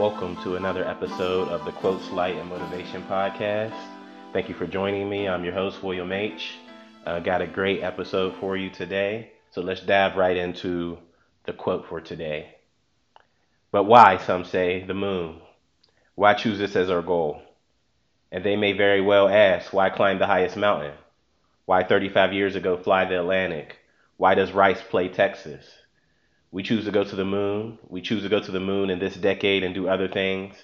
Welcome to another episode of the Quotes Light and Motivation Podcast. Thank you for joining me. I'm your host, William H. Uh, got a great episode for you today. So let's dive right into the quote for today. But why, some say, the moon? Why choose this as our goal? And they may very well ask, why climb the highest mountain? Why 35 years ago fly the Atlantic? Why does Rice play Texas? We choose to go to the moon. We choose to go to the moon in this decade and do other things,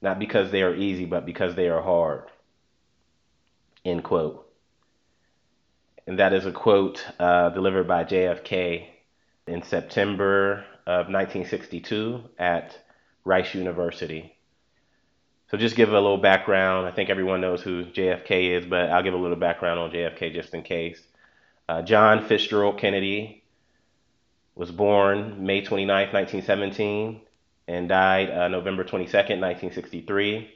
not because they are easy, but because they are hard. End quote. And that is a quote uh, delivered by JFK in September of 1962 at Rice University. So just give a little background. I think everyone knows who JFK is, but I'll give a little background on JFK just in case. Uh, John Fitzgerald Kennedy was born May 29, 1917, and died uh, November 22, 1963.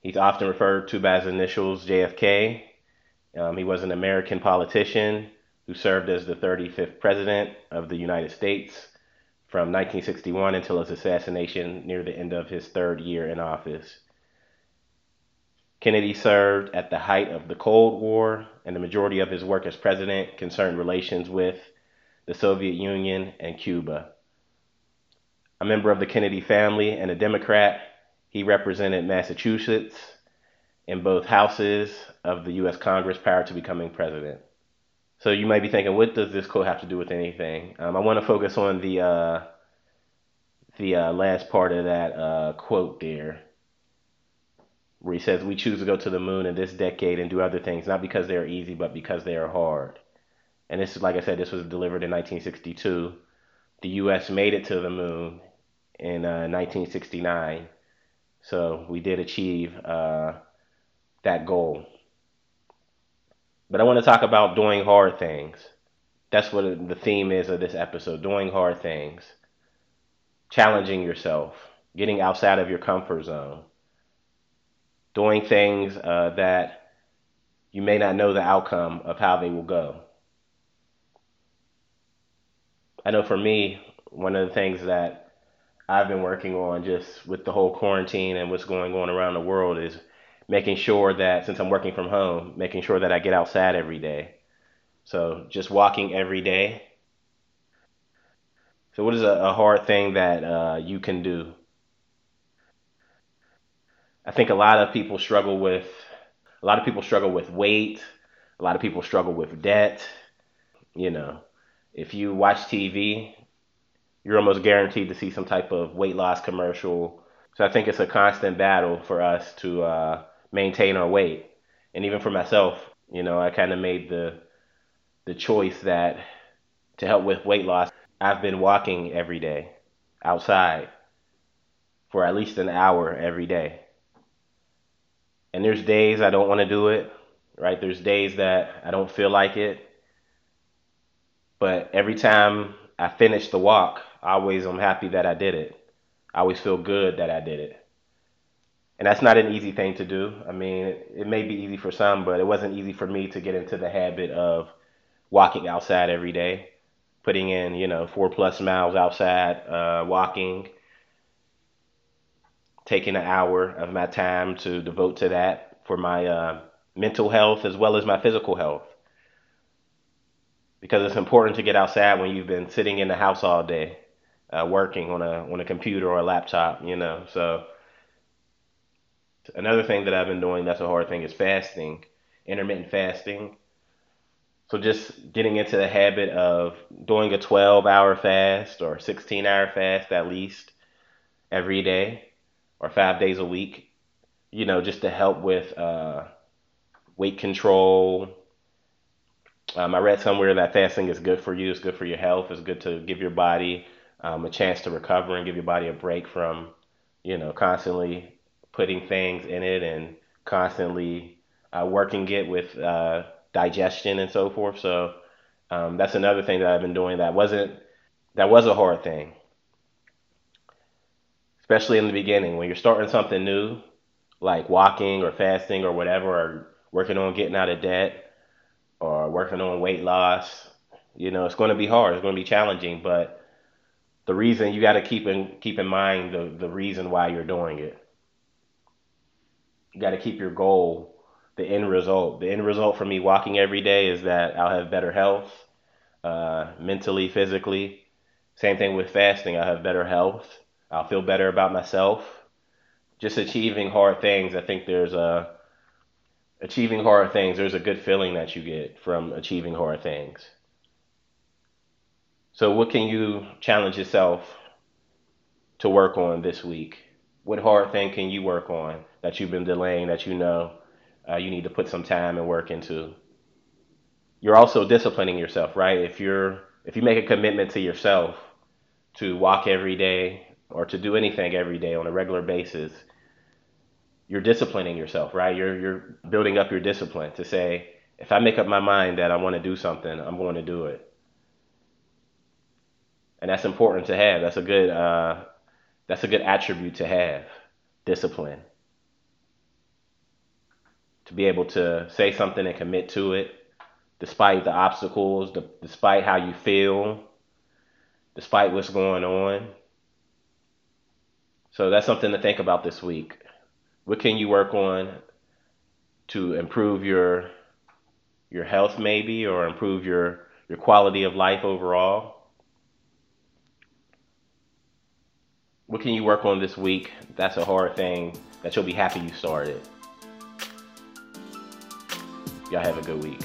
He's often referred to by his initials JFK. Um, he was an American politician who served as the 35th President of the United States from 1961 until his assassination near the end of his third year in office. Kennedy served at the height of the Cold War, and the majority of his work as president concerned relations with the Soviet Union, and Cuba. A member of the Kennedy family and a Democrat, he represented Massachusetts in both houses of the U.S. Congress prior to becoming president. So you might be thinking, what does this quote have to do with anything? Um, I want to focus on the uh, the uh, last part of that uh, quote there, where he says, "We choose to go to the moon in this decade and do other things, not because they are easy, but because they are hard." And this is like I said, this was delivered in 1962. The U.S. made it to the moon in uh, 1969, so we did achieve uh, that goal. But I want to talk about doing hard things. That's what the theme is of this episode: doing hard things, challenging yourself, getting outside of your comfort zone, doing things uh, that you may not know the outcome of how they will go I know for me, one of the things that I've been working on just with the whole quarantine and what's going on around the world is making sure that since I'm working from home, making sure that I get outside every day. So just walking every day. So what is a, a hard thing that uh, you can do? I think a lot of people struggle with a lot of people struggle with weight. A lot of people struggle with debt. You know, if you watch TV, you're almost guaranteed to see some type of weight loss commercial. So I think it's a constant battle for us to uh, maintain our weight. And even for myself, you know, I kind of made the the choice that to help with weight loss, I've been walking every day outside for at least an hour every day. And there's days I don't want to do it, right? There's days that I don't feel like it. But every time I finish the walk, I always am happy that I did it. I always feel good that I did it. And that's not an easy thing to do. I mean, it, may be easy for some, but it wasn't easy for me to get into the habit of walking outside every day, putting in, you know, four plus miles outside, uh, walking, taking an hour of my time to devote to that for my uh, mental health as well as my physical health because it's important to get outside when you've been sitting in the house all day, uh, working on a on a computer or a laptop, you know. So another thing that I've been doing that's a hard thing is fasting, intermittent fasting. So just getting into the habit of doing a 12 hour fast or 16 hour fast at least every day or five days a week, you know, just to help with uh, weight control, um, I read somewhere that fasting is good for you. It's good for your health. It's good to give your body um, a chance to recover and give your body a break from, you know, constantly putting things in it and constantly uh, working it with uh, digestion and so forth. So um, that's another thing that I've been doing that wasn't that was a hard thing, especially in the beginning when you're starting something new, like walking or fasting or whatever, or working on getting out of debt or working on weight loss, you know, it's going to be hard. It's going to be challenging, but the reason you got to keep in keep in mind the the reason why you're doing it. You got to keep your goal, the end result. The end result for me walking every day is that I'll have better health, uh, mentally, physically. Same thing with fasting. I'll have better health. I'll feel better about myself. Just achieving hard things. I think there's a achieving hard things. There's a good feeling that you get from achieving hard things. So, what can you challenge yourself to work on this week? What hard thing can you work on that you've been delaying that you know uh, you need to put some time and work into? You're also disciplining yourself, right? If you're if you make a commitment to yourself to walk every day or to do anything every day on a regular basis, you're disciplining yourself, right? You're you're building up your discipline to say, if I make up my mind that I want to do something, I'm going to do it and that's important to have. That's a good uh, that's a good attribute to have. Discipline. To be able to say something and commit to it, despite the obstacles, the, despite how you feel, despite what's going on. So that's something to think about this week. What can you work on to improve your your health maybe or improve your your quality of life overall? What can you work on this week? That's a hard thing that you'll be happy you started. Y'all have a good week.